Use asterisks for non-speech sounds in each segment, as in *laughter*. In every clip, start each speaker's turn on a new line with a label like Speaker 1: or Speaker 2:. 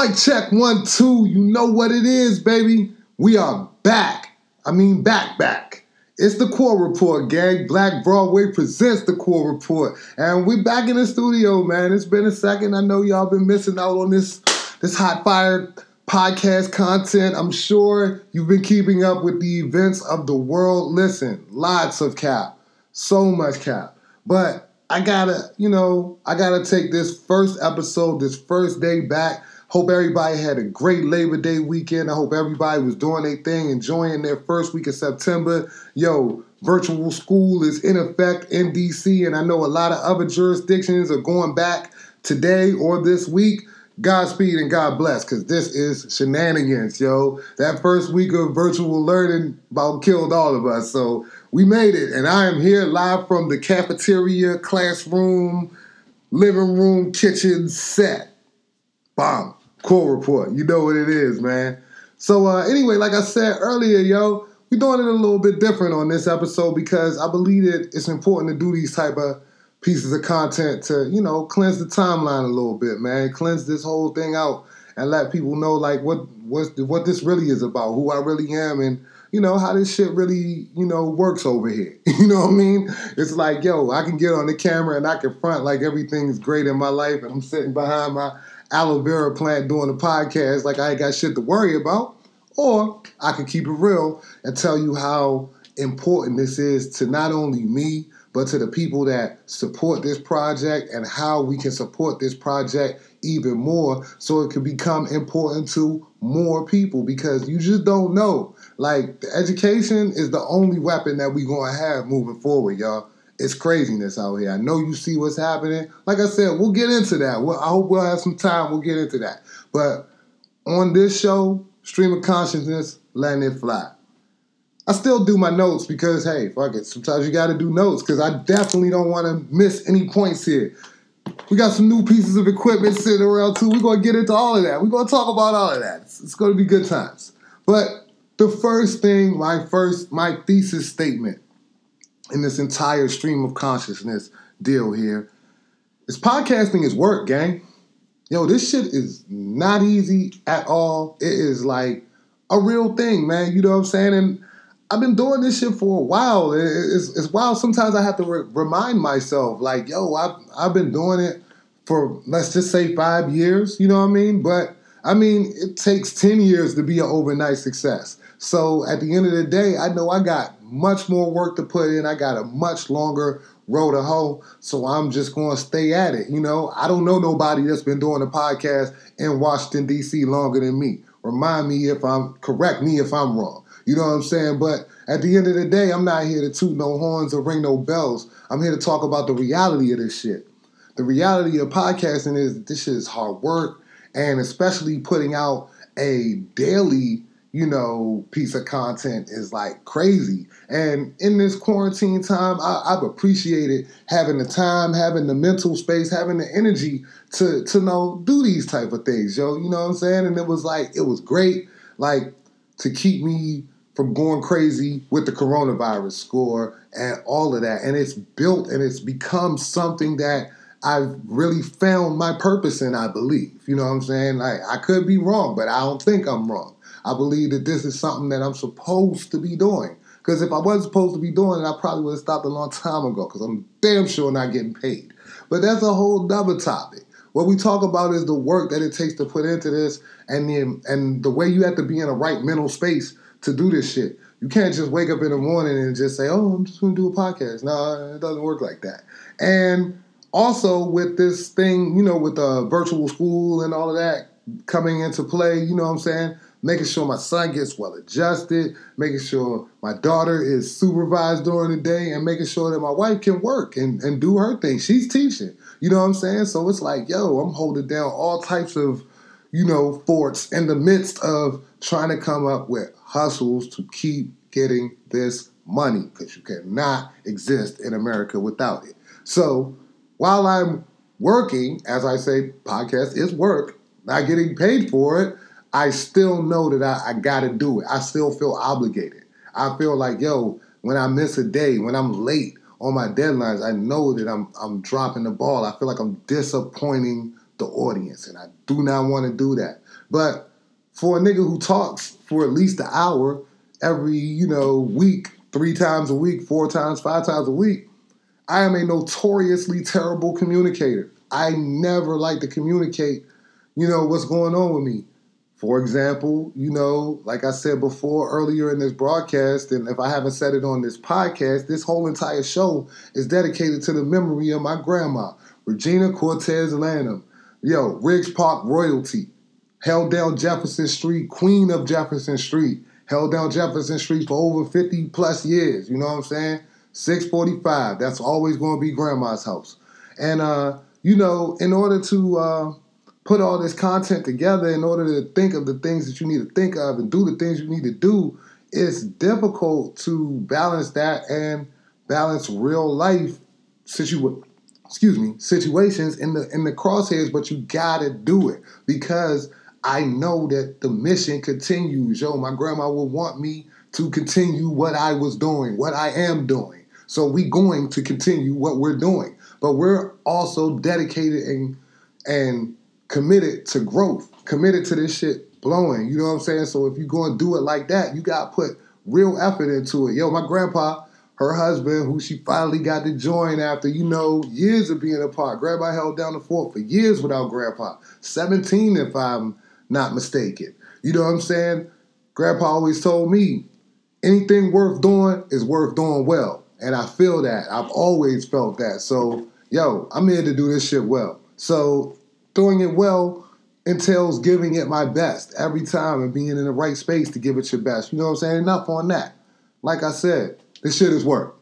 Speaker 1: Mic check one, two. You know what it is, baby. We are back. I mean, back, back. It's the Core Report, gang. Black Broadway presents the Core Report. And we back in the studio, man. It's been a second. I know y'all been missing out on this, this hot fire podcast content. I'm sure you've been keeping up with the events of the world. Listen, lots of cap. So much cap. But I gotta, you know, I gotta take this first episode, this first day back Hope everybody had a great Labor Day weekend. I hope everybody was doing their thing, enjoying their first week of September. Yo, virtual school is in effect in DC, and I know a lot of other jurisdictions are going back today or this week. Godspeed and God bless, because this is shenanigans, yo. That first week of virtual learning about killed all of us. So we made it, and I am here live from the cafeteria, classroom, living room, kitchen set. Bomb. Core report. You know what it is, man. So uh, anyway, like I said earlier, yo, we're doing it a little bit different on this episode because I believe that it's important to do these type of pieces of content to, you know, cleanse the timeline a little bit, man. Cleanse this whole thing out and let people know like what what what this really is about, who I really am, and you know how this shit really you know works over here. *laughs* you know what I mean? It's like yo, I can get on the camera and I can front like everything's great in my life, and I'm sitting behind my aloe vera plant doing a podcast like I ain't got shit to worry about. Or I can keep it real and tell you how important this is to not only me, but to the people that support this project and how we can support this project even more so it can become important to more people because you just don't know. Like, the education is the only weapon that we're going to have moving forward, y'all it's craziness out here. I know you see what's happening. Like I said, we'll get into that. I hope we'll have some time. We'll get into that. But on this show, Stream of Consciousness, letting it fly. I still do my notes because, hey, fuck it. Sometimes you got to do notes because I definitely don't want to miss any points here. We got some new pieces of equipment sitting around too. We're to get into all of that. We're to talk about all of that. It's, it's to be good times. But the first thing, my first, my thesis statement in this entire stream of consciousness deal here is podcasting is work, gang. Yo, this shit is not easy at all. It is like a real thing, man. You know what I'm saying? And I've been doing this shit for a while. It's, it's wild. Sometimes I have to re- remind myself, like, yo, I've, I've been doing it for, let's just say, five years. You know what I mean? But I mean, it takes 10 years to be an overnight success. So at the end of the day, I know I got much more work to put in. I got a much longer road to hoe. So I'm just going to stay at it. You know, I don't know nobody that's been doing a podcast in Washington, D.C. longer than me. Remind me if I'm, correct me if I'm wrong. You know what I'm saying? But at the end of the day, I'm not here to toot no horns or ring no bells. I'm here to talk about the reality of this shit. The reality of podcasting is this shit is hard work, and especially putting out a daily you know, piece of content is like crazy. And in this quarantine time, I, have appreciated having the time, having the mental space, having the energy to to know do these type of things, yo. You know what I'm saying? And it was like it was great, like to keep me from going crazy with the coronavirus score and all of that. And it's built and it's become something that I've really found my purpose in, I believe. You know what I'm saying? Like I could be wrong, but I don't think I'm wrong. I believe that this is something that I'm supposed to be doing. Because if I wasn't supposed to be doing it, I probably would have stopped a long *laughs* time ago because I'm damn sure not getting paid. But that's a whole nother topic. What we talk about is the work that it takes to put into this and the, and the way you have to be in a right mental space to do this shit. You can't just wake up in the morning and just say, oh, I'm just going to do a podcast. No, it doesn't work like that. And also with this thing, you know, with the virtual school and all of that coming into play, you know what I'm saying? Making sure my son gets well adjusted, making sure my daughter is supervised during the day, and making sure that my wife can work and, and do her thing. She's teaching. You know what I'm saying? So it's like, yo, I'm holding down all types of, you know, forts in the midst of trying to come up with hustles to keep getting this money because you cannot exist in America without it. So while I'm working, as I say, podcast is work, not getting paid for it, I still know that I, I got to do it. I still feel obligated. I feel like, yo, when I miss a day, when I'm late on my deadlines, I know that I'm I'm dropping the ball. I feel like I'm disappointing the audience, and I do not want to do that. But for a nigga who talks for at least an hour every, you know, week, three times a week, four times, five times a week, I am a notoriously terrible communicator. I never like to communicate, you know, what's going on with me. For example, you know, like I said before earlier in this broadcast, and if I haven't said it on this podcast, this whole entire show is dedicated to the memory of my grandma, Regina Cortez Lanham. Yo, Riggs Park royalty, held down Jefferson Street, queen of Jefferson Street, held down Jefferson Street for over 50 plus years. You know what I'm saying? 645. That's always going to be grandma's house. And, uh, you know, in order to, uh, put all this content together in order to think of the things that you need to think of and do the things you need to do, it's difficult to balance that and balance real life situ- excuse me situations in the in the crosshairs. But you gotta do it because I know that the mission continues. Yo, my grandma would want me to continue what I was doing, what I am doing. So we going to continue what we're doing. But we're also dedicated and and committed to growth, committed to this shit blowing. You know what I'm saying? So if you're going to do it like that, you got to put real effort into it. Yo, my grandpa, her husband, who she finally got to join after, you know, years of being apart. Grandpa held down the fort for years without grandpa. 17, if I'm not mistaken. You know what I'm saying? Grandpa always told me anything worth doing is worth doing well. And I feel that. I've always felt that. So, yo, I'm here to do this shit well. So doing it well entails giving it my best every time and being in the right space to give it your best. You know what I'm saying? Enough on that. Like I said, this shit is work.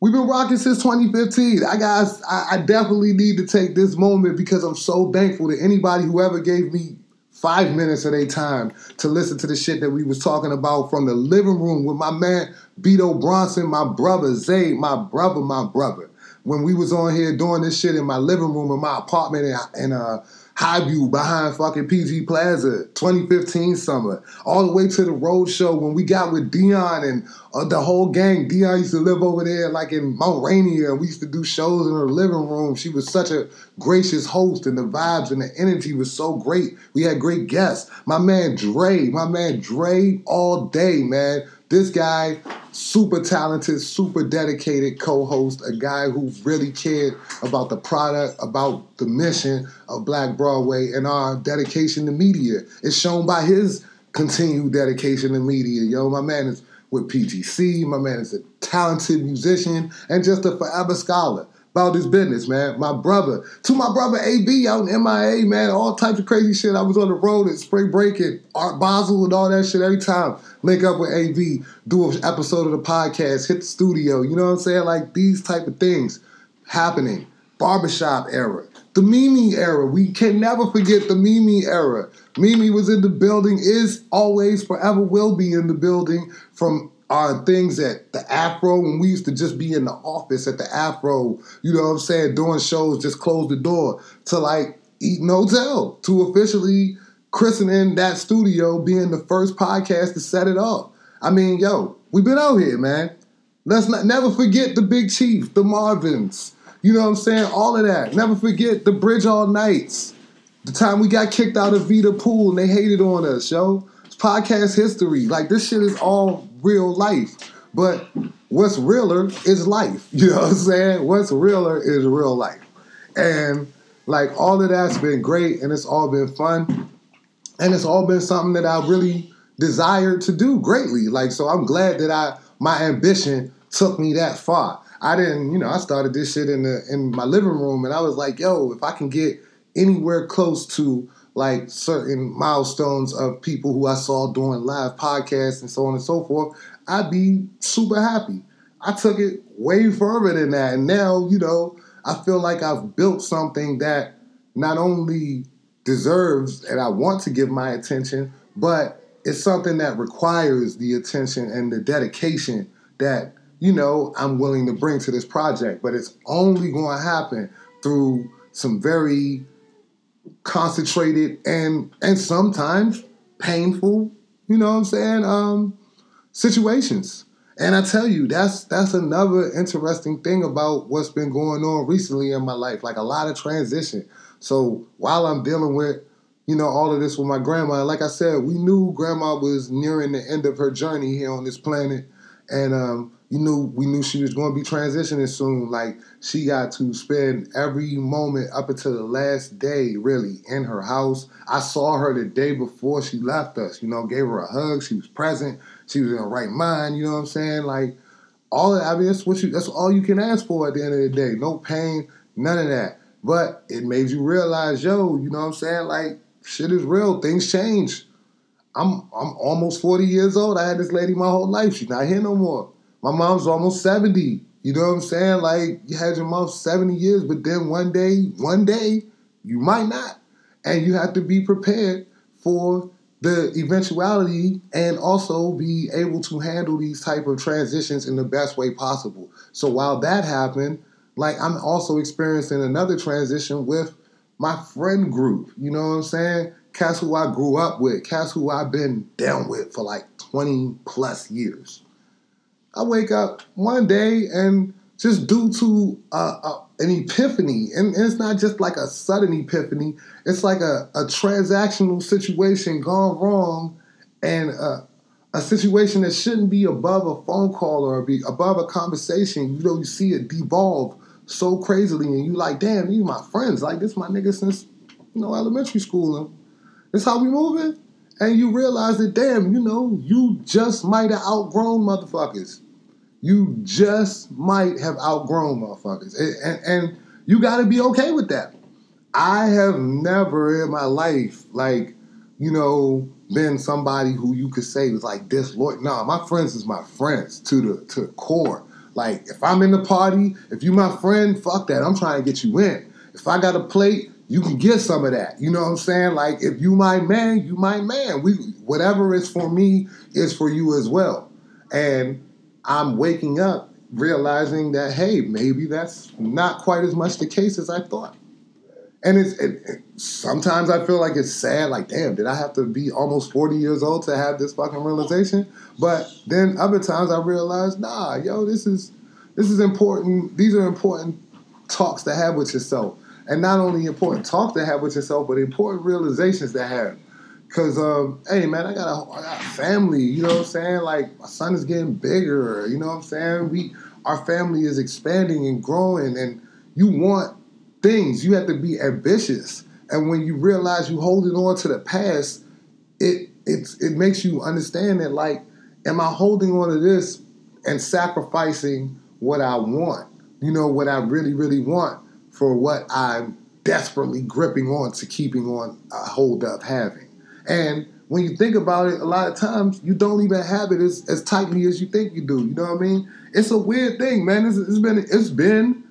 Speaker 1: We've been rocking since 2015. I guys, I, I definitely need to take this moment because I'm so thankful to anybody who ever gave me five minutes of their time to listen to the shit that we was talking about from the living room with my man Beto Bronson, my brother Zay, my brother, my brother when we was on here doing this shit in my living room in my apartment in, in uh, Highview behind fucking PG Plaza, 2015 summer, all the way to the road show when we got with Dion and uh, the whole gang. Dion used to live over there like in Mount Rainier, and we used to do shows in her living room. She was such a gracious host, and the vibes and the energy was so great. We had great guests. My man Dre, my man Dre, all day, man. This guy super talented, super dedicated co host, a guy who really cared about the product, about the mission of Black Broadway, and our dedication to media. It's shown by his continued dedication to media. Yo, my man is with PGC, my man is a talented musician and just a forever scholar about his business, man. My brother, to my brother AB out in MIA, man, all types of crazy shit. I was on the road at spring break at Art Basel and all that shit every time. Link up with AB, do an episode of the podcast, hit the studio. You know what I'm saying? Like these type of things happening. Barbershop era. The Mimi era. We can never forget the Mimi era. Mimi was in the building, is always, forever will be in the building from are things that the Afro when we used to just be in the office at the Afro, you know what I'm saying, doing shows, just close the door to like Eaton Hotel to officially christening that studio being the first podcast to set it up. I mean, yo, we've been out here, man. Let's not never forget the Big Chief, the Marvins. You know what I'm saying? All of that. Never forget the Bridge All Nights. The time we got kicked out of Vita Pool and they hated on us, yo. It's podcast history. Like this shit is all real life. But what's realer is life. *laughs* You know what I'm saying? What's realer is real life. And like all of that's been great and it's all been fun. And it's all been something that I really desired to do greatly. Like, so I'm glad that I my ambition took me that far. I didn't, you know, I started this shit in the in my living room and I was like, yo, if I can get anywhere close to like certain milestones of people who I saw doing live podcasts and so on and so forth, I'd be super happy. I took it way further than that. And now, you know, I feel like I've built something that not only deserves and I want to give my attention, but it's something that requires the attention and the dedication that, you know, I'm willing to bring to this project. But it's only going to happen through some very concentrated and and sometimes painful, you know what I'm saying, um, situations. And I tell you, that's that's another interesting thing about what's been going on recently in my life, like a lot of transition. So while I'm dealing with you know, all of this with my grandma. Like I said, we knew grandma was nearing the end of her journey here on this planet. And um, you knew we knew she was going to be transitioning soon. Like she got to spend every moment up until the last day, really, in her house. I saw her the day before she left us. You know, gave her a hug. She was present. She was in her right mind. You know what I'm saying? Like all. Of, I mean, that's what you. That's all you can ask for at the end of the day. No pain, none of that. But it made you realize, yo, you know what I'm saying? Like shit is real. Things change. I'm I'm almost 40 years old. I had this lady my whole life. She's not here no more. My mom's almost 70. You know what I'm saying? Like you had your mom 70 years, but then one day, one day, you might not. And you have to be prepared for the eventuality and also be able to handle these type of transitions in the best way possible. So while that happened, like I'm also experiencing another transition with my friend group. You know what I'm saying? Cats who I grew up with, cats who I've been down with for like 20 plus years. I wake up one day and just due to uh, uh, an epiphany, and, and, it's not just like a sudden epiphany, it's like a, a transactional situation gone wrong and uh, a situation that shouldn't be above a phone call or be above a conversation. You know, you see it devolve so crazily, and you like, damn, these my friends. Like this, my nigga since you know elementary school. And this how we moving. And you realize that, damn, you know, you just might have outgrown motherfuckers. You just might have outgrown motherfuckers, and, and, and you got to be okay with that. I have never in my life, like, you know, been somebody who you could say was like disloyal. Nah, my friends is my friends to the to the core. Like, if I'm in the party, if you my friend, fuck that. I'm trying to get you in. If I got a plate, you can get some of that. You know what I'm saying? Like, if you my man, you my man. We whatever is for me is for you as well. And I'm waking up realizing that hey, maybe that's not quite as much the case as I thought. And it's it, it, sometimes I feel like it's sad. Like, damn, did I have to be almost 40 years old to have this fucking realization? But then other times I realize, nah, yo, this is this is important. These are important talks to have with yourself, and not only important talk to have with yourself, but important realizations to have. Cause, um, hey man, I got, a, I got a family. You know what I'm saying? Like my son is getting bigger. You know what I'm saying? We, our family is expanding and growing, and you want things. You have to be ambitious. And when you realize you're holding on to the past, it it's it makes you understand that like, am I holding on to this and sacrificing what I want? You know, what I really, really want for what I'm desperately gripping on to keeping on a hold up having. And when you think about it, a lot of times you don't even have it as, as tightly as you think you do. You know what I mean? It's a weird thing, man. It's, it's been it's been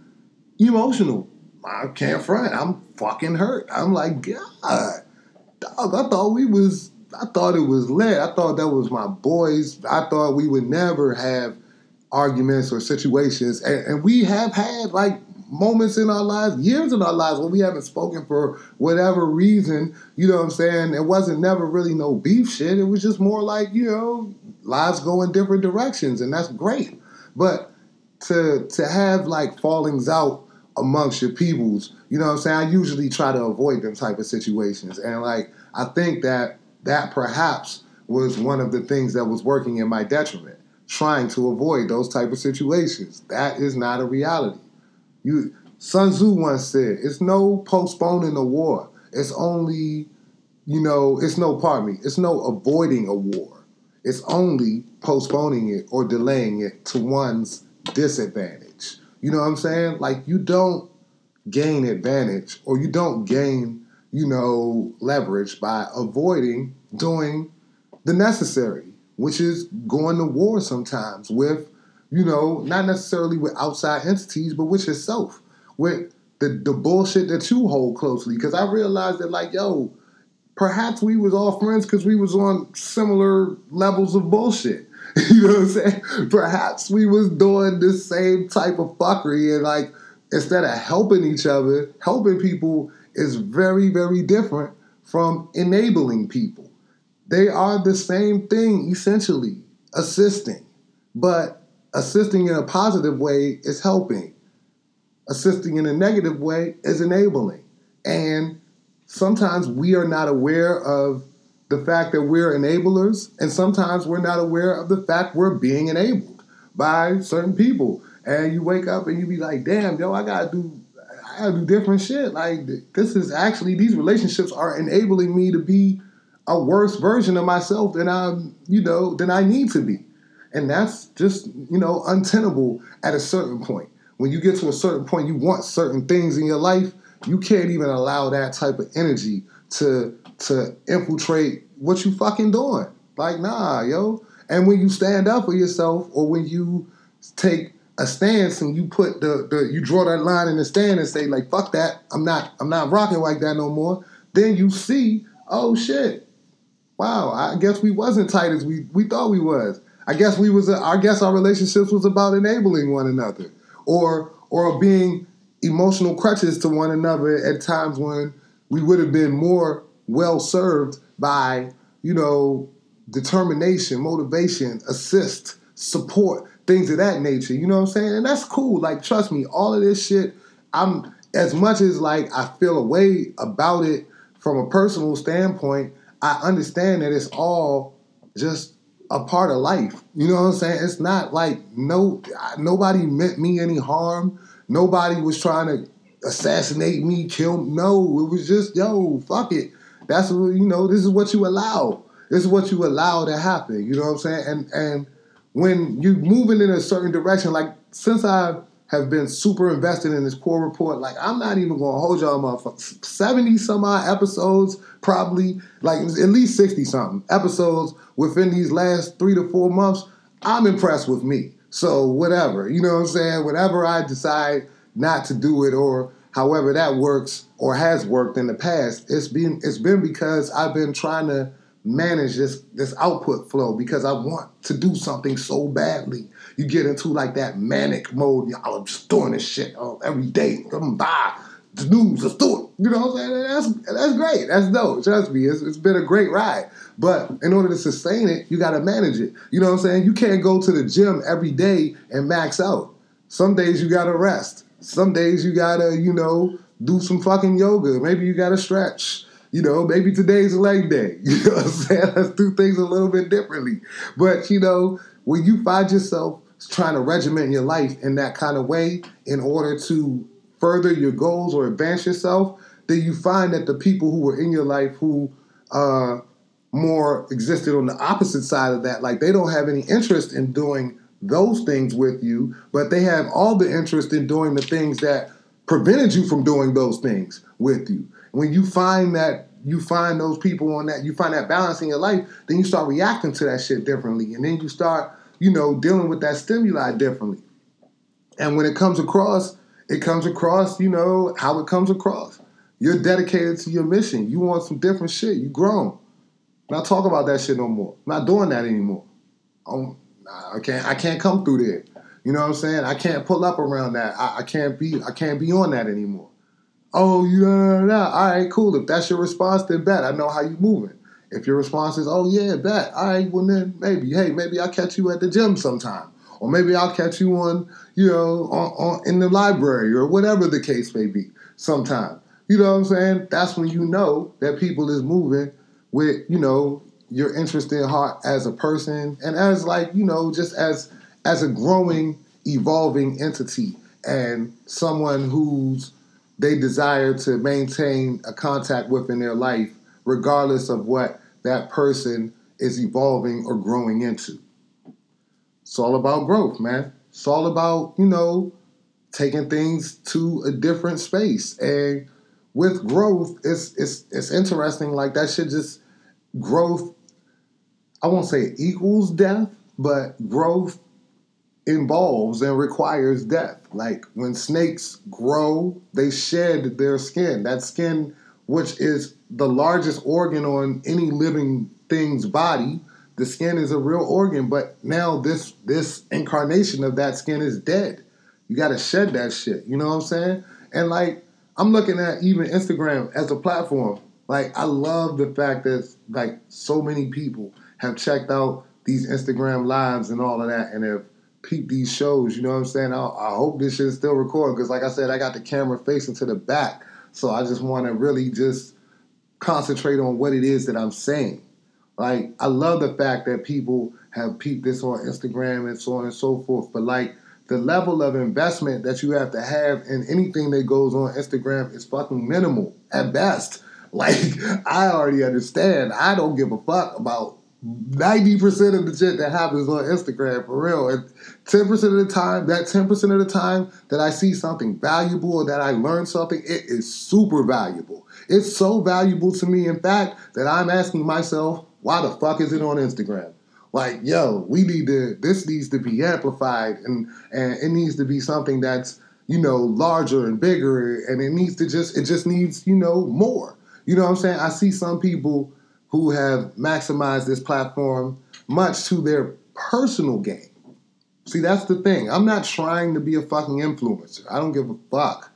Speaker 1: emotional. I can't front. I'm fucking hurt. I'm like, God, dog, I thought we was I thought it was lit. I thought that was my boys. I thought we would never have arguments or situations. And, and we have had like moments in our lives, years in our lives when we haven't spoken for whatever reason. You know what I'm saying? It wasn't never really no beef shit. It was just more like, you know, lives go in different directions, and that's great. But to to have like fallings out amongst your peoples, you know what I'm saying? I usually try to avoid them type of situations. And like I think that that perhaps was one of the things that was working in my detriment, trying to avoid those type of situations. That is not a reality. You Sun Tzu once said, "It's no postponing a war. It's only, you know, it's no pardon me. It's no avoiding a war. It's only postponing it or delaying it to one's disadvantage." You know what I'm saying? Like you don't gain advantage or you don't gain, you know, leverage by avoiding doing the necessary, which is going to war sometimes with you know, not necessarily with outside entities, but with yourself, with the, the bullshit that you hold closely. Because I realized that, like, yo, perhaps we was all friends because we was on similar levels of bullshit. *laughs* you know what I'm saying? Perhaps we was doing the same type of fuckery and like instead of helping each other, helping people is very, very different from enabling people. They are the same thing essentially, assisting. But Assisting in a positive way is helping. Assisting in a negative way is enabling. And sometimes we are not aware of the fact that we're enablers, and sometimes we're not aware of the fact we're being enabled by certain people. And you wake up and you be like, damn, yo, I gotta do I gotta do different shit. Like this is actually these relationships are enabling me to be a worse version of myself than I'm, you know, than I need to be. And that's just, you know, untenable at a certain point. When you get to a certain point, you want certain things in your life, you can't even allow that type of energy to to infiltrate what you fucking doing. Like, nah, yo. And when you stand up for yourself or when you take a stance and you put the, the you draw that line in the stand and say, like, fuck that, I'm not I'm not rocking like that no more, then you see, oh shit. Wow, I guess we wasn't tight as we, we thought we was. I guess we was I guess our relationships was about enabling one another or or being emotional crutches to one another at times when we would have been more well served by, you know, determination, motivation, assist, support, things of that nature. You know what I'm saying? And that's cool. Like, trust me, all of this shit, I'm as much as like I feel a way about it from a personal standpoint, I understand that it's all just a part of life. You know what I'm saying? It's not like no nobody meant me any harm. Nobody was trying to assassinate me, kill me. No, it was just yo, fuck it. That's what you know. This is what you allow. This is what you allow to happen. You know what I'm saying? And and when you're moving in a certain direction, like since I have been super invested in this core report, like I'm not even gonna hold y'all motherfuckers. 70 some odd episodes, probably like at least 60 something episodes within these last three to four months. I'm impressed with me. So whatever, you know what I'm saying? Whatever I decide not to do it or however that works or has worked in the past, it's been it's been because I've been trying to manage this this output flow because I want to do something so badly. You get into like that manic mode, y'all are just doing this shit oh, every day. Come by the news, let's do it. You know what I'm saying? That's that's great. That's dope. Trust me, it's, it's been a great ride. But in order to sustain it, you got to manage it. You know what I'm saying? You can't go to the gym every day and max out. Some days you got to rest. Some days you got to, you know, do some fucking yoga. Maybe you got to stretch. You know, maybe today's leg day. *laughs* You know what I'm saying? Let's do things a little bit differently. But, you know, when you find yourself trying to regiment your life in that kind of way in order to further your goals or advance yourself, then you find that the people who were in your life who uh, more existed on the opposite side of that, like they don't have any interest in doing those things with you, but they have all the interest in doing the things that prevented you from doing those things with you when you find that you find those people on that, you find that balance in your life, then you start reacting to that shit differently. And then you start, you know, dealing with that stimuli differently. And when it comes across, it comes across, you know, how it comes across. You're dedicated to your mission. You want some different shit. You grown. Not talk about that shit no more. I'm not doing that anymore. Oh, I'm, I can't I can't come through there. You know what I'm saying? I can't pull up around that. I, I can't be I can't be on that anymore. Oh, you know, all right, cool. If that's your response, then bet. I know how you moving. If your response is, oh yeah, bet. All right, well then maybe, hey, maybe I'll catch you at the gym sometime, or maybe I'll catch you on, you know, on, on in the library or whatever the case may be. Sometime, you know what I'm saying? That's when you know that people is moving with, you know, your interest in heart as a person and as like, you know, just as as a growing, evolving entity and someone who's they desire to maintain a contact with in their life, regardless of what that person is evolving or growing into. It's all about growth, man. It's all about, you know, taking things to a different space. And with growth, it's it's it's interesting. Like that should just growth, I won't say equals death, but growth involves and requires death. Like when snakes grow, they shed their skin. That skin, which is the largest organ on any living thing's body, the skin is a real organ, but now this this incarnation of that skin is dead. You got to shed that shit. You know what I'm saying? And like I'm looking at even Instagram as a platform. Like I love the fact that like so many people have checked out these Instagram lives and all of that and have peep these shows. You know what I'm saying? I, I hope this shit is still recording because, like I said, I got the camera facing to the back, so I just want to really just concentrate on what it is that I'm saying. Like, I love the fact that people have peeped this on Instagram and so on and so forth. But like the level of investment that you have to have in anything that goes on Instagram is fucking minimal at best. *laughs* Like, I already understand. I don't give a fuck about 90% of the shit that happens on Instagram for real. And 10% of the time, that 10% of the time that I see something valuable or that I learn something, it is super valuable. It's so valuable to me, in fact, that I'm asking myself, why the fuck is it on Instagram? Like, yo, we need to. This needs to be amplified, and and it needs to be something that's you know larger and bigger, and it needs to just it just needs you know more. You know what I'm saying? I see some people who have maximized this platform much to their personal gain. See, that's the thing. I'm not trying to be a fucking influencer. I don't give a fuck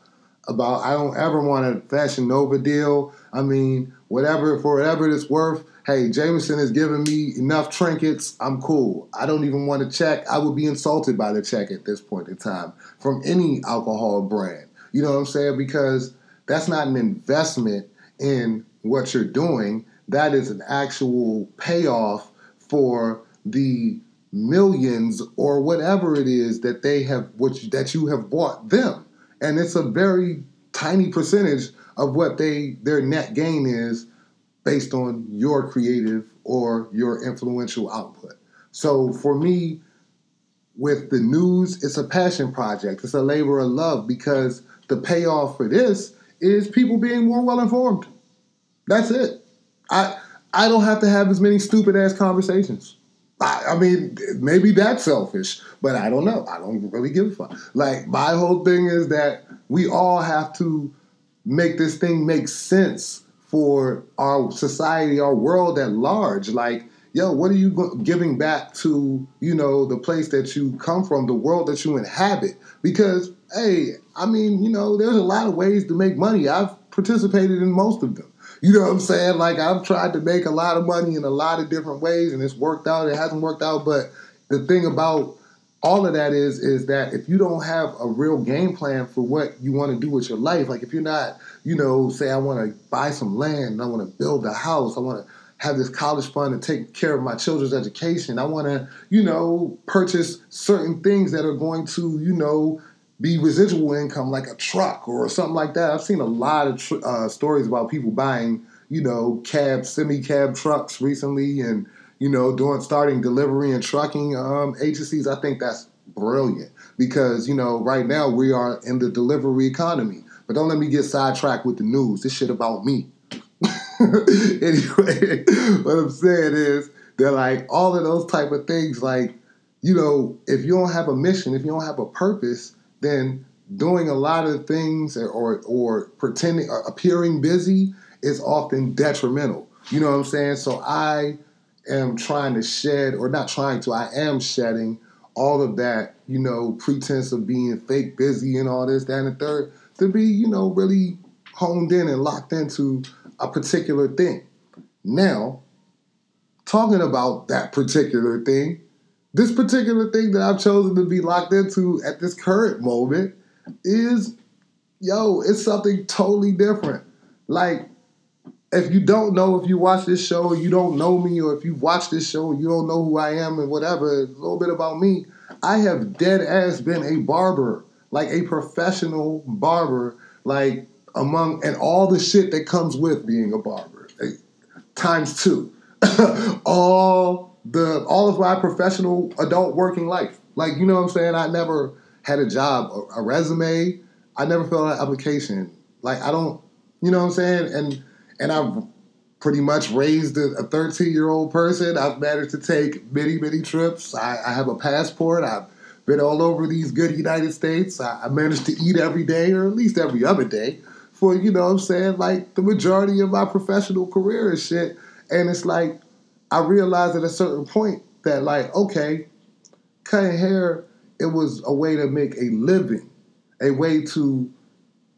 Speaker 1: about. I don't ever want a Fashion Nova deal. I mean, whatever for whatever it's worth hey, Jameson has given me enough trinkets. I'm cool. I don't even want to check. I would be insulted by the check at this point in time from any alcohol brand. You know what I'm saying? Because that's not an investment in what you're doing. That is an actual payoff for the millions or whatever it is that they have which that you have bought them. And it's a very tiny percentage of what they their net gain is based on your creative or your influential output. So for me, with the news, it's a passion project. It's a labor of love because the payoff for this is people being more well informed. That's it. I I don't have to have as many stupid ass conversations. I, I, mean, maybe that's selfish, but I don't know. I don't really give a fuck. Like my whole thing is that we all have to make this thing make sense for our society, our world at large. Like, yo, what are you giving back to, you know, the place that you come from, the world that you inhabit? Because, hey, I mean, you know, there's a lot of ways to make money. I've participated in most of them. You know what I'm saying? Like, I've tried to make a lot of money in a lot of different ways, and it's worked out. It hasn't worked out, but the thing about all of that is is that if you don't have a real game plan for what you want to do with your life, like if you're not, you know, say I want to buy some land, and I want to build a house, I want to have this college fund and take care of my children's education. I want to, you know, purchase certain things that are going to, you know, be residual income, like a truck or something like that. I've seen a lot of tr- uh, stories about people buying, you know, cab, semi cab trucks recently, and you know, doing starting delivery and trucking um, agencies, I think that's brilliant because you know right now we are in the delivery economy. But don't let me get sidetracked with the news. This shit about me. *laughs* anyway, *laughs* what I'm saying is that like all of those type of things, like you know, if you don't have a mission, if you don't have a purpose, then doing a lot of things or or pretending or appearing busy is often detrimental. You know what I'm saying? So I am trying to shed, or not trying to, I am shedding all of that, you know, pretense of being fake busy and all this, that, and the third, to be, you know, really honed in and locked into a particular thing. Now, talking about that particular thing, this particular thing that I've chosen to be locked into at this current moment is, yo, it's something totally different. Like, if you don't know, if you watch this show, you don't know me, or if you watch this show, you don't know who I am and whatever, a little bit about me. I have dead ass been a barber, like a professional barber, like among and all the shit that comes with being a barber, like, times two. *laughs* all the all of my professional adult working life, like you know what I'm saying. I never had a job, a, a resume. I never filled out an application. Like I don't, you know what I'm saying, and and I've pretty much raised a 13 year old person. I've managed to take many, many trips. I, I, have a passport. I've been all over these good United States. I, I, managed to eat every day, or at least every other day, for, you know what I'm saying, like the majority of my professional career and shit. And it's like, I realized at a certain point that, like, okay, cutting hair, it was a way to make a living, a way to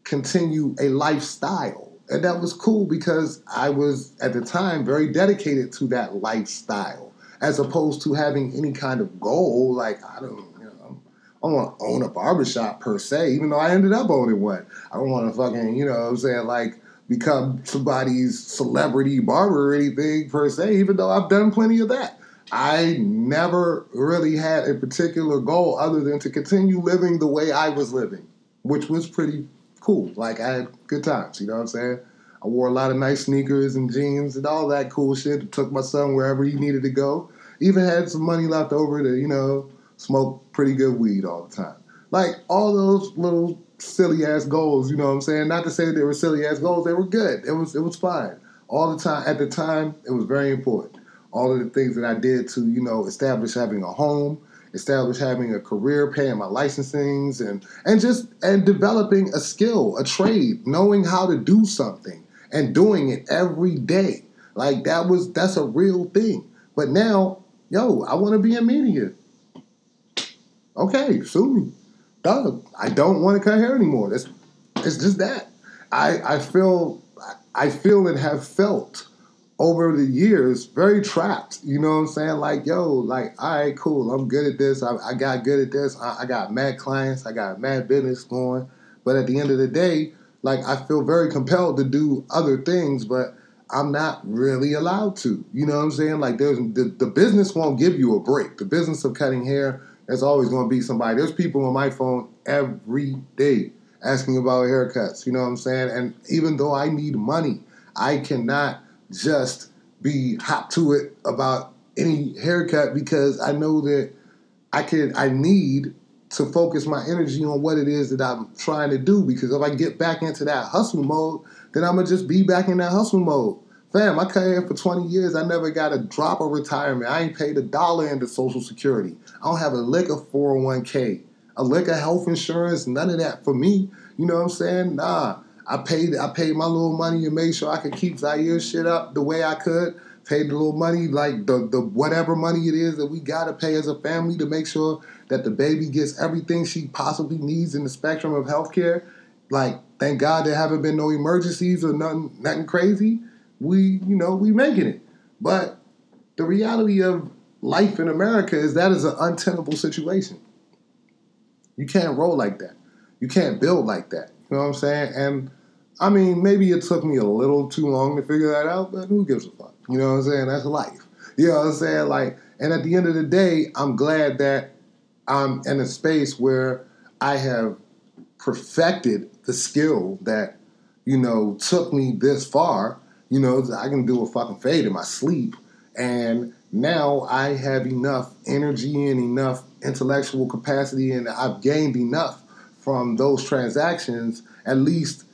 Speaker 1: continue a lifestyle and that was cool because I was at the time very dedicated to that lifestyle, as opposed to having any kind of goal. Like I don't, you know, I don't want to own a barbershop per se, even though I ended up owning one. I don't want to fucking, you know, what I'm saying like become somebody's celebrity barber or anything per se, even though I've done plenty of that. I never really had a particular goal other than to continue living the way I was living, which was pretty cool. Like I had good times, you know what I'm saying? I wore a lot of nice sneakers and jeans and all that cool shit. Took my son wherever he needed to go. Even had some money left over to, you know, smoke pretty good weed all the time. Like all those little silly ass goals, you know what I'm saying? Not to say they were silly ass goals, they were good. It was it was fine. All the time at the time, it was very important. All of the things that I did to, you know, establish having a home, establish having a career, paying my licensings and and just and developing a skill, a trade, knowing how to do something and doing it every day. Like that was that's a real thing. But now, yo, I want to be in media. Okay, sue me. Dog, I don't want to cut hair anymore. It's it's just that. I I feel I feel and have felt over the years very trapped. You know what I'm saying? Like, yo, like, all right, cool. I'm good at this. I, I got good at this. I, I, got mad clients. I got mad business going. But at the end of the day, like, I feel very compelled to do other things, but I'm not really allowed to. You know what I'm saying? Like, there's the, the business won't give you a break. The business of cutting hair, there's always going to be somebody. There's people on my phone every day asking about haircuts. You know what I'm saying? And even though I need money, I cannot just be hot to it about any haircut because I know that I can I need to focus my energy on what it is that I'm trying to do because if I get back into that hustle mode, then I'm gonna just be back in that hustle mode. Fam, I cut for 20 years. I never got a drop of retirement. I ain't paid a dollar into Social Security. I don't have a lick of 401k, a lick of health insurance, none of that for me. You know what I'm saying? Nah. I paid I paid my little money and made sure I could keep Zaire shit up the way I could. Paid the little money, like the the whatever money it is that we gotta pay as a family to make sure that the baby gets everything she possibly needs in the spectrum of healthcare. Like, thank God there haven't been no emergencies or nothing nothing crazy. We, you know, we making it. But the reality of life in America is that is an untenable situation. You can't roll like that. You can't build like that. You know what I'm saying? And I mean, maybe it took me a little too long to figure that out, but who gives a fuck? You know what I'm saying? That's life. You know what I'm saying? Like, and at the end of the day, I'm glad that I'm in a space where I have perfected the skill that, you know, took me this far. You know, I can do a fucking fade in my sleep. And now I have enough energy and enough intellectual capacity, and I've gained enough from those transactions, at least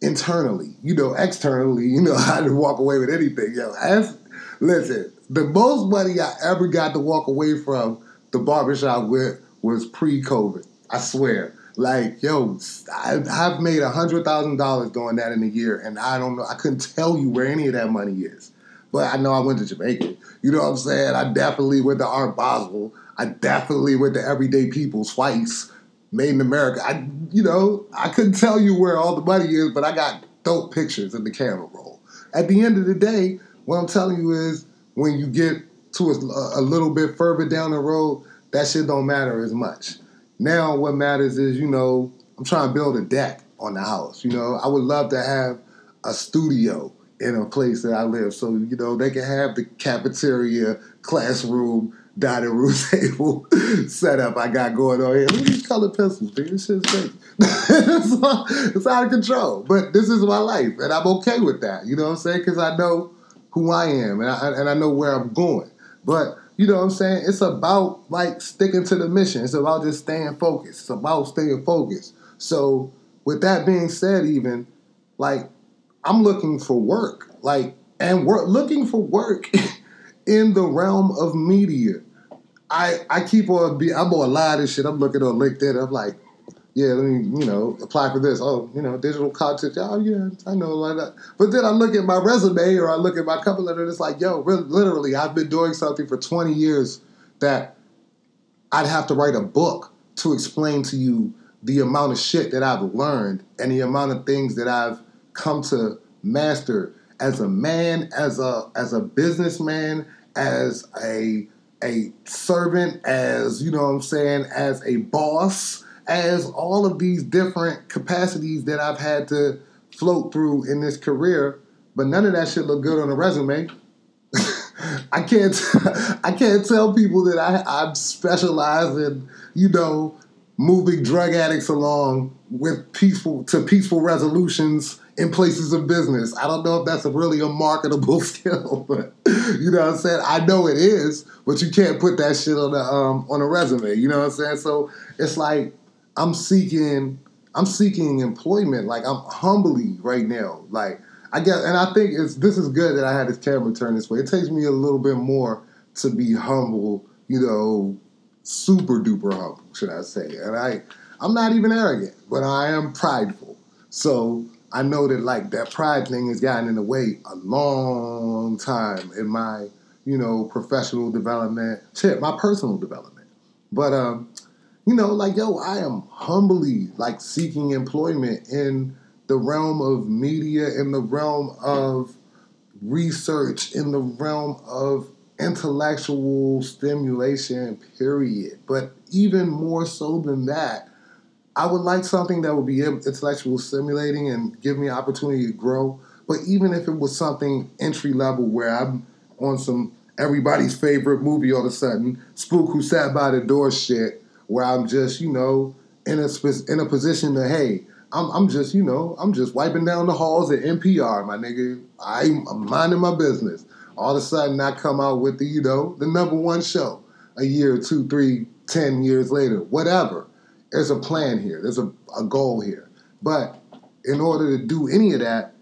Speaker 1: internally. You know, externally, you know, *laughs* I didn't walk away with anything. Yo, as listen, the most money I ever got to walk away from the barbershop with was pre-COVID. I swear. Like, yo, I, have made a hundred thousand dollars doing that in a year, and I don't know. I couldn't tell you where any of that money is, but I know I went to Jamaica. You know what I'm saying? I definitely went to Art Basel. I definitely went to Everyday People twice made in America. I, you know, I couldn't tell you where all the money is, but I got dope pictures in the camera roll. At the end of the day, what I'm telling you is when you get to a, a little bit further down the road, that shit don't matter as much. Now, what matters is, you know, I'm trying to build a deck on the house. You know, I would love to have a studio in a place that I live, so you know they can have the cafeteria, classroom, dining room *laughs* table setup I got going on here. Look at these colored pencils, dude. This shit's crazy. it's, *laughs* it's out of control. But this is my life, and I'm okay with that. You know what I'm saying? Because I know who I am, and I, and I know where I'm going. But you know what I'm saying? It's about like sticking to the mission. It's about just staying focused. It's about staying focused. So with that being said, even like I'm looking for work, like and work looking for work *laughs* in the realm of media. I I keep on be I'm on a lot of shit. I'm looking on LinkedIn. I'm like, yeah, let me you know apply for this. Oh, you know, digital content. Oh yeah, I know like that. But then I look at my resume or I look at my cover letter. and It's like, yo, literally, I've been doing something for 20 years that I'd have to write a book to explain to you the amount of shit that I've learned and the amount of things that I've come to master as a man, as a as a businessman, as a a servant, as you know what I'm saying, as a boss, as all of these different capacities that I've had to float through in this career, but none of that shit look good on a resume. *laughs* I can't *laughs* I can't tell people that I I specialize in you know moving drug addicts along with peaceful to peaceful resolutions in places of business. I don't know if that's a really a marketable *laughs* skill, but you know what I'm saying. I know it is, but you can't put that shit on a um, on a resume. You know what I'm saying? So it's like I'm seeking I'm seeking employment. Like I'm humbly right now. Like I guess, and I think it's this is good that I had this camera turned this way. It takes me a little bit more to be humble. You know, super duper humble, should I say? And I I'm not even arrogant, but I am prideful. So I know that like that pride thing has gotten in the way a long time in my, you know, professional development, shit, my personal development. But um, you know, like yo, I am humbly like seeking employment in the realm of media, in the realm of research, in the realm of intellectual stimulation, period. But even more so than that, I would like something that would be intellectual stimulating and give me opportunity to grow. But even if it was something entry level where I'm on some everybody's favorite movie all of a sudden, Spook Who Sat by the Door shit, where I'm just, you know, in a in a position to, hey, I'm, I'm just, you know, I'm just wiping down the halls at NPR, my nigga. I'm, minding my business. All of a sudden, I come out with the, you know, the number one show a year, two, three, ten years later, whatever there's a plan here, there's a, a goal here. But in order to do any of that,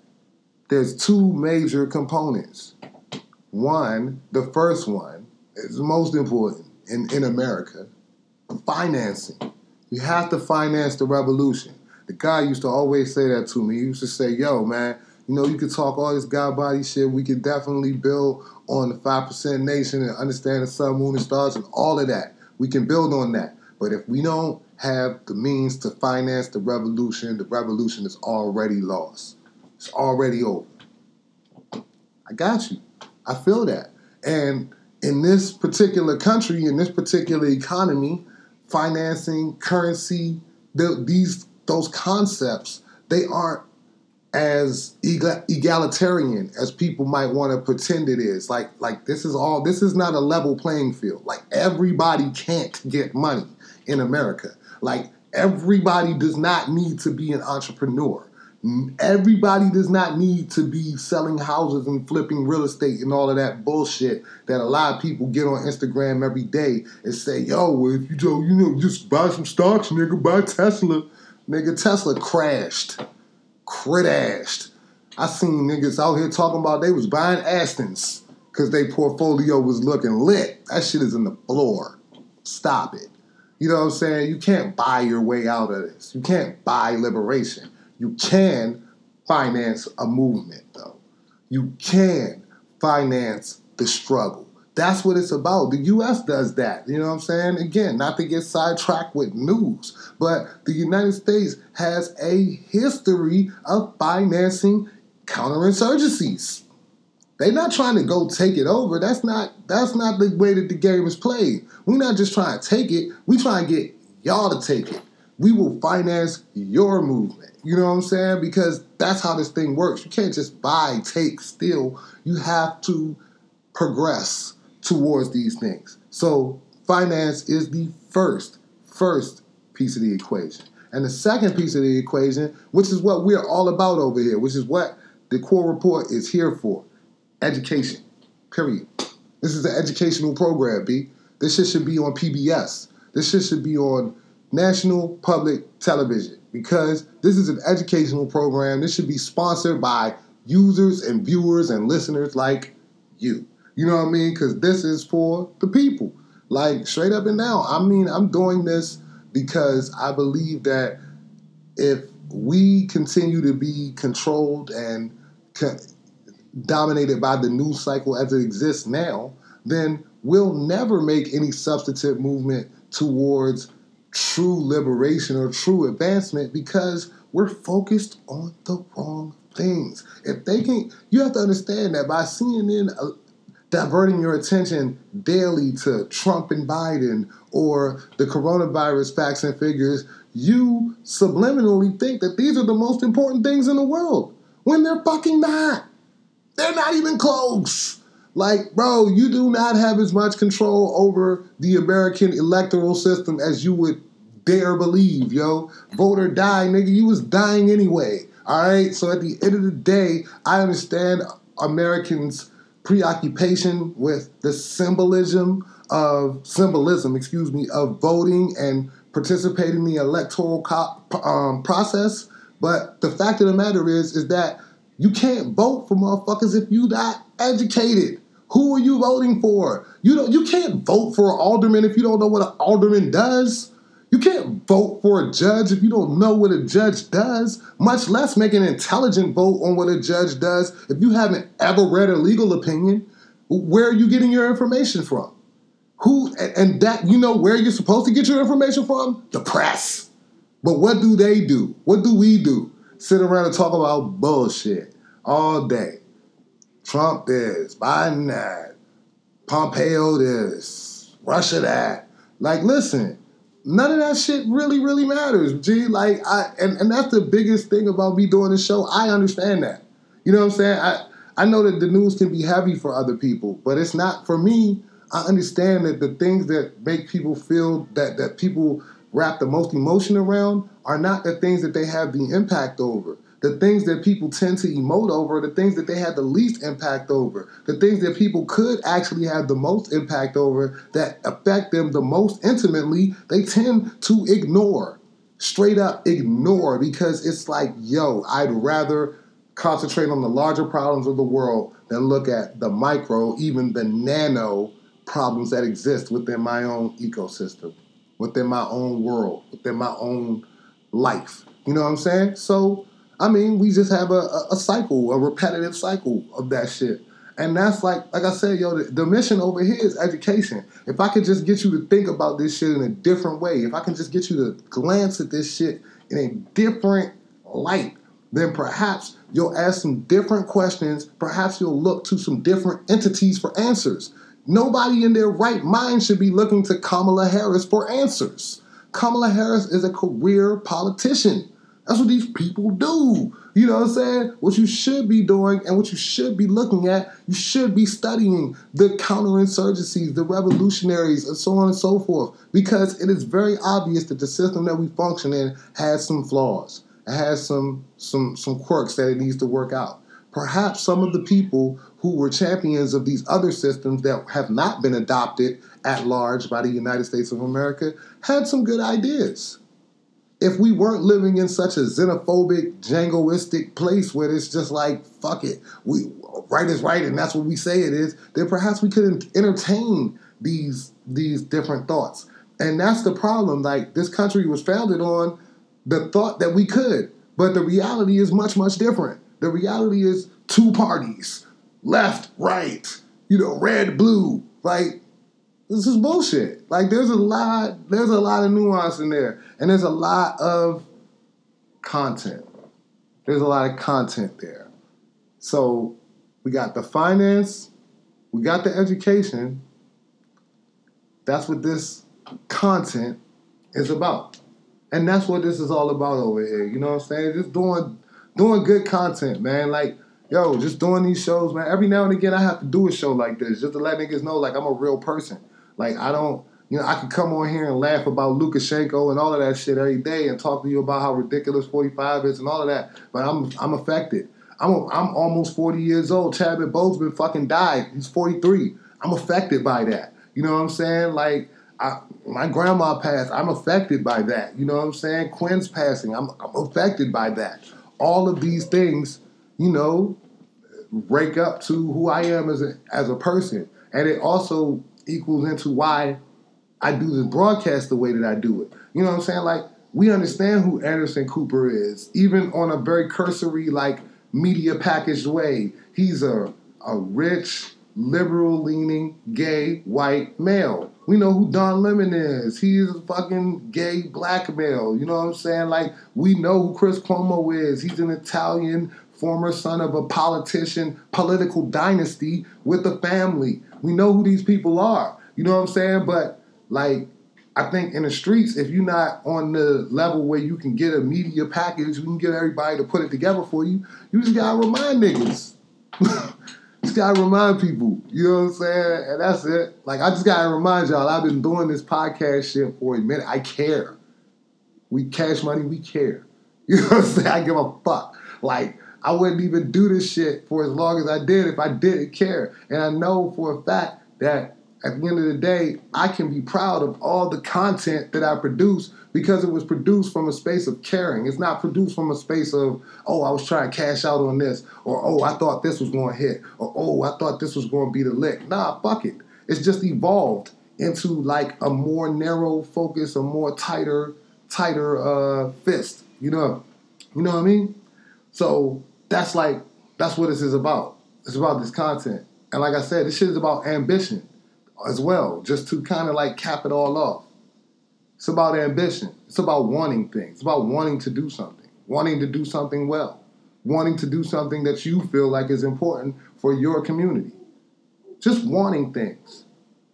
Speaker 1: there's two major components. One, the first one is most important in, in America financing. You have to finance the revolution. The guy used to always say that to me. He used to say, Yo, man, you know, you could talk all this God body shit. We could definitely build on the 5% nation and understand the sun, moon, and stars and all of that. We can build on that. But if we don't have the means to finance the revolution, the revolution is already lost. It's already over. I got you. I feel that. And in this particular country, in this particular economy, financing, currency, the, these those concepts, they aren't as egalitarian as people might want to pretend it is. Like like this is all this is not a level playing field. Like everybody can't get money in America. Like everybody does not need to be an entrepreneur. Everybody does not need to be selling houses and flipping real estate and all of that bullshit that a lot of people get on Instagram every day and say, yo, if you don't, you know, just buy some stocks, nigga, buy Tesla. Nigga, Tesla crashed. Crit I seen niggas out here talking about they was buying Astons because their portfolio was looking lit. That shit is in the floor. Stop it. You know what I'm saying? You can't buy your way out of this. You can't buy liberation. You can finance a movement, though. You can finance the struggle. That's what it's about. The US does that. You know what I'm saying? Again, not to get sidetracked with news, but the United States has a history of financing counterinsurgencies. They're not trying to go take it over. That's not that's not the way that the game is played. We're not just trying to take it. We try and get y'all to take it. We will finance your movement. You know what I'm saying? Because that's how this thing works. You can't just buy, take, steal. You have to progress towards these things. So finance is the first, first piece of the equation. And the second piece of the equation, which is what we're all about over here, which is what the core report is here for education. Period. This is an educational program, B. This shit should be on PBS. This shit should be on national public television because this is an educational program. This should be sponsored by users and viewers and listeners like you. You know what I mean? Because this is for the people. Like straight up and down. I mean, I'm doing this because I believe that if we continue to be controlled and dominated by the news cycle as it exists now, then we'll never make any substantive movement towards true liberation or true advancement because we're focused on the wrong things. If they can, you have to understand that by CNN uh, diverting your attention daily to Trump and Biden or the coronavirus facts and figures, you subliminally think that these are the most important things in the world. when they're fucking not. They're not even close. Like, bro, you do not have as much control over the American electoral system as you would dare believe, yo. Vote or die, nigga. You was dying anyway. All right. So at the end of the day, I understand Americans' preoccupation with the symbolism of symbolism, excuse me, of voting and participating in the electoral co- um, process. But the fact of the matter is, is that you can't vote for motherfuckers if you not educated. Who are you voting for? You don't. You can't vote for an alderman if you don't know what an alderman does. You can't vote for a judge if you don't know what a judge does, much less make an intelligent vote on what a judge does if you haven't ever read a legal opinion. Where are you getting your information from? Who and that you know where you're supposed to get your information from? The press. But what do they do? What do we do? Sit around and talk about bullshit all day. Trump this, Biden that, Pompeo this, Russia that. Like, listen, none of that shit really, really matters, G. Like, I and, and that's the biggest thing about me doing the show. I understand that. You know what I'm saying? I I know that the news can be heavy for other people, but it's not for me. I understand that the things that make people feel that that people wrap the most emotion around are not the things that they have the impact over the things that people tend to emote over, the things that they had the least impact over, the things that people could actually have the most impact over that affect them the most intimately, they tend to ignore. Straight up ignore because it's like, yo, I'd rather concentrate on the larger problems of the world than look at the micro, even the nano problems that exist within my own ecosystem, within my own world, within my own life. You know what I'm saying? So, I mean, we just have a, a, cycle, a repetitive cycle of that shit. And that's like, like I said, yo, the, the, mission over here is education. If I could just get you to think about this shit in a different way, if I can just get you to glance at this shit in a different light, then perhaps you'll ask some different questions. Perhaps you'll look to some different entities for answers. Nobody in their right mind should be looking to Kamala Harris for answers. Kamala Harris is a career politician. That's what these people do. You know what I'm saying? What you should be doing and what you should be looking at, you should be studying the counterinsurgencies, the revolutionaries, and so on and so forth. Because it is very obvious that the system that we function in has some flaws. It has some some some quirks that it needs to work out. Perhaps some of the people who were champions of these other systems that have not been adopted at large by the United States of America had some good ideas if we weren't living in such a xenophobic, jingoistic place where it's just like, fuck it, we right is right and that's what we say it is, then perhaps we could entertain these these different thoughts. And that's the problem. Like this country was founded on the thought that we could, but the reality is much, much different. The reality is two parties, left, right, you know, red, blue. Like this is bullshit. Like there's a lot, there's a lot of nuance in there, and there's a lot of content. There's a lot of content there. So we got the finance, we got the education. That's what this content is about. And that's what this is all about over here. You know what I'm saying? Just doing doing good content, man. Like, yo, just doing these shows, man. Every now and again I have to do a show like this just to let niggas know like I'm a real person. Like I don't, you know, I can come on here and laugh about Lukashenko and all of that shit every day and talk to you about how ridiculous 45 is and all of that. But I'm I'm affected. I'm a, I'm almost 40 years old. Chadwick Boseman fucking died. He's 43. I'm affected by that. You know what I'm saying? Like I, my grandma passed. I'm affected by that. You know what I'm saying? Quinn's passing. I'm, I'm affected by that. All of these things, you know, break up to who I am as a as a person, and it also equals into why I do the broadcast the way that I do it. You know what I'm saying? Like we understand who Anderson Cooper is, even on a very cursory, like media packaged way. He's a a rich, liberal leaning, gay, white male. We know who Don Lemon is. He's a fucking gay black male. You know what I'm saying? Like we know who Chris Cuomo is. He's an Italian former son of a politician, political dynasty with a family. We know who these people are. You know what I'm saying? But like I think in the streets, if you're not on the level where you can get a media package, you can get everybody to put it together for you, you just gotta remind niggas. *laughs* just gotta remind people. You know what I'm saying? And that's it. Like I just gotta remind y'all, I've been doing this podcast shit for a minute. I care. We cash money, we care. *laughs* You know what I'm saying? I give a fuck. Like I wouldn't even do this shit for as long as I did if I didn't care. And I know for a fact that at the end of the day, I can be proud of all the content that I produce because it was produced from a space of caring. It's not produced from a space of, oh, I was trying to cash out on this, or oh, I thought this was going to hit, or oh, I thought this was going to be the lick. Nah, fuck it. It's just evolved into like a more narrow focus, a more tighter, tighter uh, fist. You know, you know what I mean? So that's like that's what this is about. It's about this content, and like I said, this shit is about ambition as well, just to kind of like cap it all off. It's about ambition. It's about wanting things. It's about wanting to do something, wanting to do something well, wanting to do something that you feel like is important for your community. Just wanting things.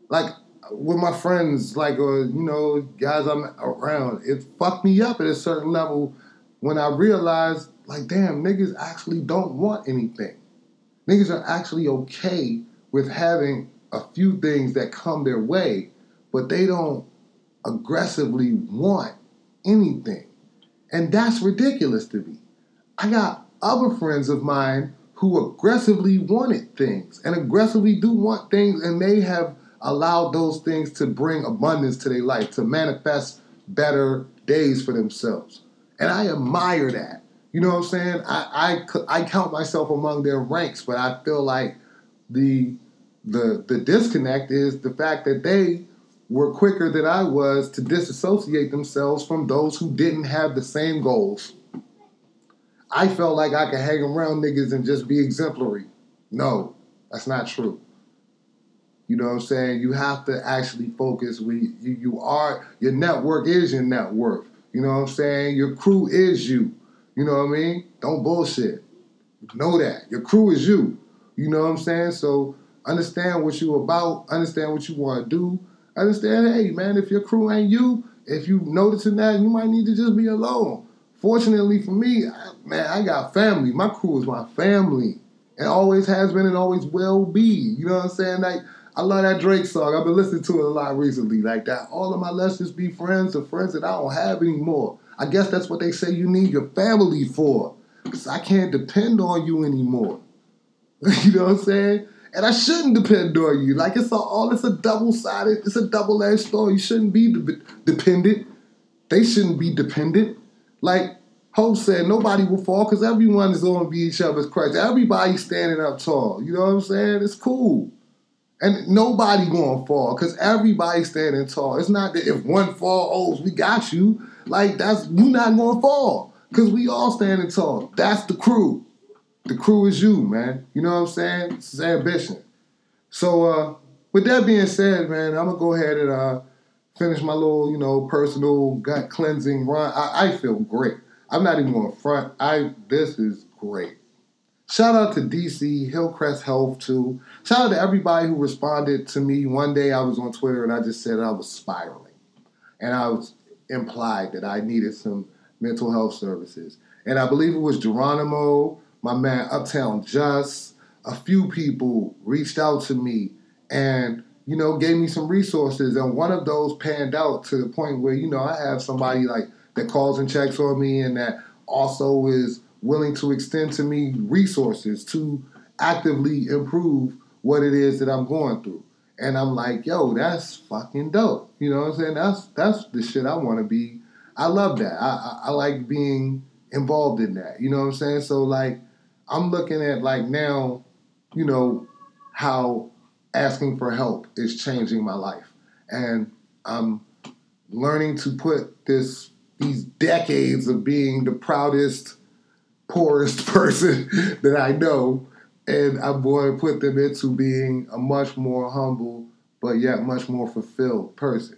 Speaker 1: Like with my friends, like, or, you know, guys I'm around, it fucked me up at a certain level when I realized, like, damn, niggas actually don't want anything. Niggas are actually okay with having a few things that come their way, but they don't aggressively want anything. And that's ridiculous to me. I got other friends of mine who aggressively wanted things and aggressively do want things, and they have allowed those things to bring abundance to their life, to manifest better days for themselves. And I admire that. You know what I'm saying? I, I, I count myself among their ranks, but I feel like the the the disconnect is the fact that they were quicker than I was to disassociate themselves from those who didn't have the same goals. I felt like I could hang around niggas and just be exemplary. No, that's not true. You know what I'm saying? You have to actually focus. We you, you are your network is your net worth. You know what I'm saying? Your crew is you. You know what I mean? Don't bullshit. Know that. Your crew is you. You know what I'm saying? So understand what you about, understand what you want to do. Understand, hey man, if your crew ain't you, if you noticing that, you might need to just be alone. Fortunately for me, I, man, I got family. My crew is my family. And always has been and always will be. You know what I'm saying? Like I love that Drake song. I've been listening to it a lot recently. Like that, all of my let's just be friends or friends that I don't have anymore. I guess that's what they say you need your family for. Cause I can't depend on you anymore. *laughs* you know what I'm saying? and I shouldn't depend on you. Like it's a, all it's a double sided, it's a double edged sword. You shouldn't be de- dependent. They shouldn't be dependent. Like Hope said, nobody will fall because everyone is going to be each other's crutch. Everybody's standing up tall. You know what I'm saying? It's cool. And nobody gonna fall because everybody's standing tall. It's not that if one fall, oh, we got you. Like that's you not gonna fall because we all standing tall. That's the crew the crew is you, man. You know what I'm saying? This is ambition. So, uh, with that being said, man, I'm gonna go ahead and uh, finish my little, you know, personal gut cleansing run. I, I feel great. I'm not even going front. I this is great. Shout out to DC Hillcrest Health too. Shout out to everybody who responded to me. One day I was on Twitter and I just said I was spiraling, and I was implied that I needed some mental health services. And I believe it was Geronimo my man Uptown Just, a few people reached out to me and you know gave me some resources, and one of those panned out to the point where you know I have somebody like that calls and checks on me, and that also is willing to extend to me resources to actively improve what it is that I'm going through. And I'm like, yo, that's fucking dope. You know what I'm saying? That's that's the shit I want to be. I love that. I, I, I like being involved in that. You know what I'm saying? So like I'm looking at like now, you know, how asking for help is changing my life. And I'm learning to put this these decades of being the proudest, poorest *laughs* person that I know, and I'm going put them into being a much more humble, but yet much more fulfilled person.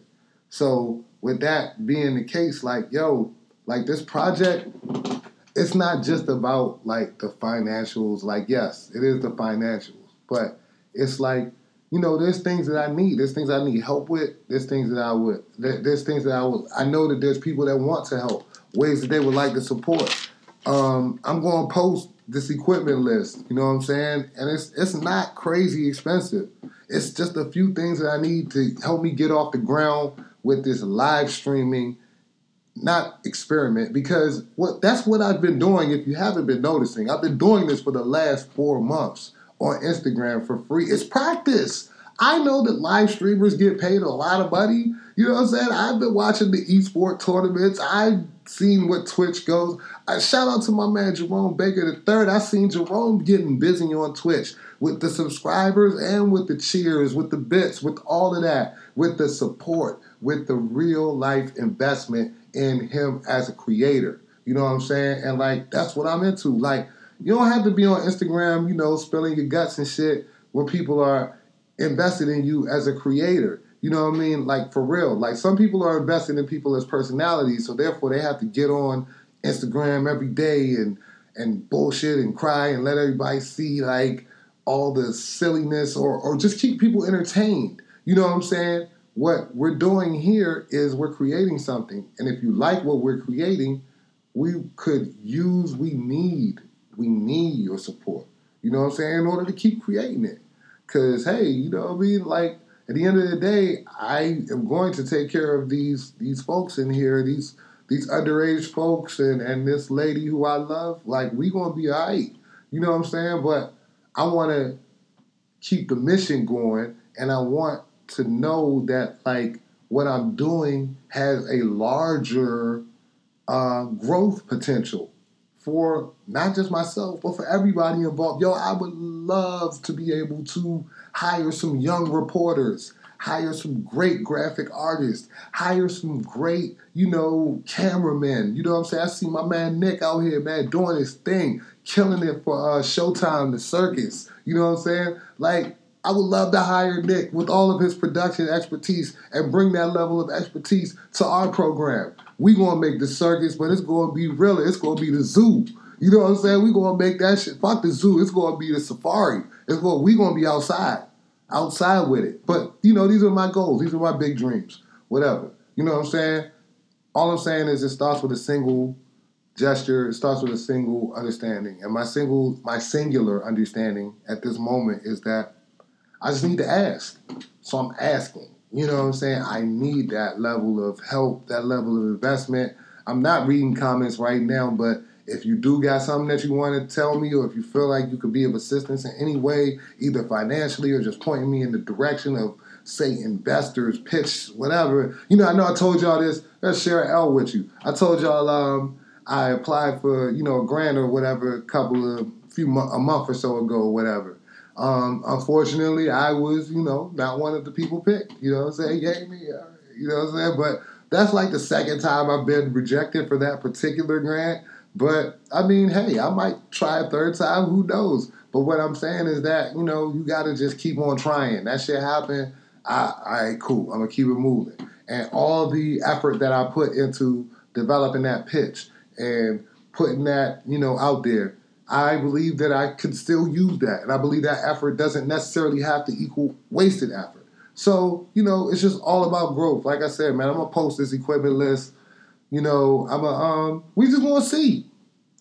Speaker 1: So with that being the case, like, yo, like this project, it's not just about like the financials. Like, yes, it is the financials, but it's like, you know, there's things that I need. There's things I need help with. There's things that I would. There's things that I would. I know that there's people that want to help. Ways that they would like to support. Um, I'm going to post this equipment list. You know what I'm saying? And it's it's not crazy expensive. It's just a few things that I need to help me get off the ground with this live streaming, not experiment. Because what that's what I've been doing. If you haven't been noticing, I've been doing this for the last four months on Instagram for free. It's practice. I know that live streamers get paid a lot of money. You know what I'm saying? I've been watching the esport tournaments. I've seen what Twitch goes. I shout out to my man Jerome Baker the third. I seen Jerome getting busy on Twitch with the subscribers and with the cheers, with the bits, with all of that, with the support, with the real life investment in him as a creator. You know what I'm saying? And like that's what I'm into. Like you don't have to be on Instagram, you know, spilling your guts and shit where people are invested in you as a creator. You know what I mean? Like for real. Like some people are invested in people as personalities, so therefore they have to get on Instagram every day and and bullshit and cry and let everybody see like all the silliness or or just keep people entertained. You know what I'm saying? What we're doing here is we're creating something. And if you like what we're creating, we could use, we need, we need your support. You know what I'm saying? In order to keep creating it. Cause hey, you know what I mean? Like at the end of the day, I am going to take care of these these folks in here, these these underage folks and, and this lady who I love. Like we gonna be alright. You know what I'm saying? But I wanna keep the mission going and I want to know that like what I'm doing has a larger uh, growth potential for not just myself, but for everybody involved. Yo, I would love to be able to hire some young reporters, hire some great graphic artists, hire some great, you know, cameramen. You know what I'm saying? I see my man Nick out here, man, doing his thing, killing it for uh, Showtime, the circus. You know what I'm saying? Like, I would love to hire Nick with all of his production expertise and bring that level of expertise to our program. We gonna make the circus, but it's gonna be real. It's gonna be the zoo. You know what I'm saying? We gonna make that shit. Fuck the zoo. It's gonna be the safari. It's going. We gonna be outside, outside with it. But you know, these are my goals. These are my big dreams. Whatever. You know what I'm saying? All I'm saying is it starts with a single gesture. It starts with a single understanding. And my single, my singular understanding at this moment is that I just need to ask. So I'm asking. You know what I'm saying? I need that level of help, that level of investment. I'm not reading comments right now, but if you do got something that you want to tell me, or if you feel like you could be of assistance in any way, either financially or just pointing me in the direction of, say, investors, pitch, whatever. You know, I know I told y'all this. Let's share L with you. I told y'all um, I applied for you know a grant or whatever a couple of few a month or so ago, or whatever. Um, unfortunately, I was, you know, not one of the people picked. You know what I'm saying? Gave me, uh, you know what I'm saying? But that's like the second time I've been rejected for that particular grant. But I mean, hey, I might try a third time. Who knows? But what I'm saying is that you know you got to just keep on trying. That shit happened. I, I cool. I'm gonna keep it moving. And all the effort that I put into developing that pitch and putting that you know out there I believe that I could still use that. And I believe that effort doesn't necessarily have to equal wasted effort. So, you know, it's just all about growth. Like I said, man, I'm gonna post this equipment list. You know, I'm a um we just wanna see.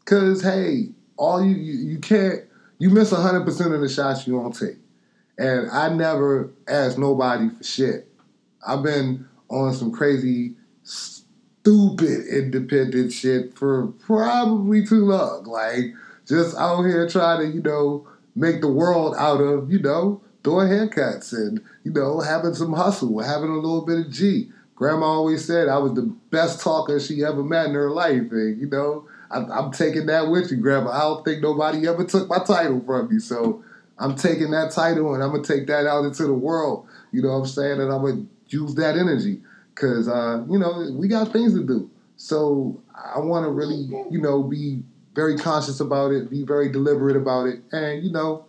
Speaker 1: Cause hey, all you you, you can't you miss hundred percent of the shots you don't take. And I never ask nobody for shit. I've been on some crazy stupid independent shit for probably too long. Like just out here trying to, you know, make the world out of, you know, doing haircuts and, you know, having some hustle, having a little bit of G. Grandma always said I was the best talker she ever met in her life. And, you know, I, I'm taking that with you, Grandma. I don't think nobody ever took my title from me. So I'm taking that title and I'm going to take that out into the world. You know what I'm saying? And I'm going to use that energy because, uh, you know, we got things to do. So I want to really, you know, be very conscious about it, be very deliberate about it, and you know,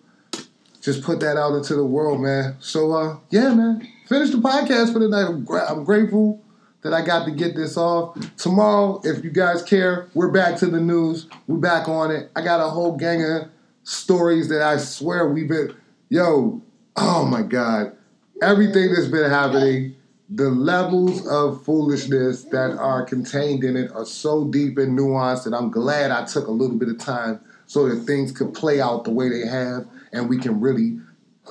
Speaker 1: just put that out into the world, man. So, uh, yeah, man, finish the podcast for the night. I'm, gra- I'm grateful that I got to get this off. Tomorrow, if you guys care, we're back to the news. We're back on it. I got a whole gang of stories that I swear we've been, yo, oh my God, everything that's been happening, the levels of foolishness that are contained in it are so deep and nuanced that I'm glad I took a little bit of time so that things could play out the way they have and we can really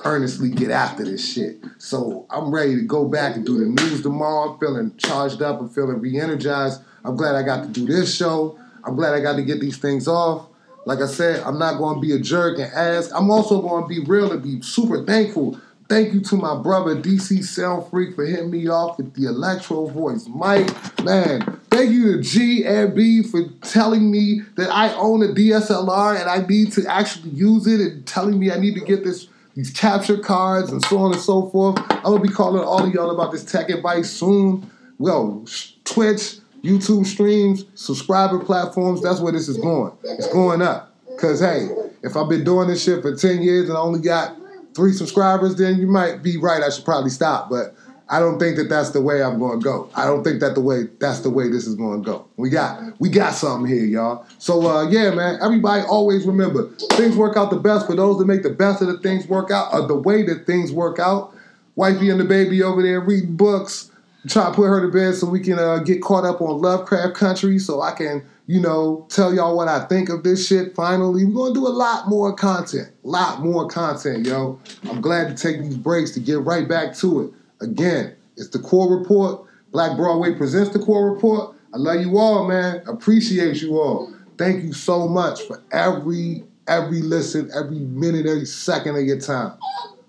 Speaker 1: earnestly get after this shit. So I'm ready to go back and do the news tomorrow. I'm feeling charged up and feeling re-energized. I'm glad I got to do this show. I'm glad I got to get these things off. Like I said, I'm not going to be a jerk and ask. I'm also going to be real and be super thankful. Thank you to my brother DC Sound Freak for hitting me off with the Electro-Voice mic. Man, thank you to G and B for telling me that I own a DSLR and I need to actually use it and telling me I need to get this these capture cards and so on and so forth. I'm gonna be calling all of y'all about this tech advice soon. Well, Twitch, YouTube streams, subscriber platforms, that's where this is going. It's going up. Cause hey, if I've been doing this shit for 10 years and I only got three subscribers, then you might be right. I should probably stop. But I don't think that that's the way I'm going to go. I don't think that the way that's the way this is going to go. We got we got something here, y'all. So uh, yeah, man. Everybody always remember things work out the best for those that make the best of the things work out, or the way that things work out. Wifey and the baby over there reading books. Try to put her to bed so we can uh, get caught up on Lovecraft Country, so I can you know tell y'all what I think of this shit. Finally, we're gonna do a lot more content, a lot more content, yo. I'm glad to take these breaks to get right back to it. Again, it's the Core Report. Black Broadway presents the Core Report. I love you all, man. Appreciate you all. Thank you so much for every every listen, every minute, every second of your time.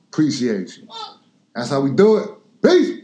Speaker 1: Appreciate you. That's how we do it. Peace.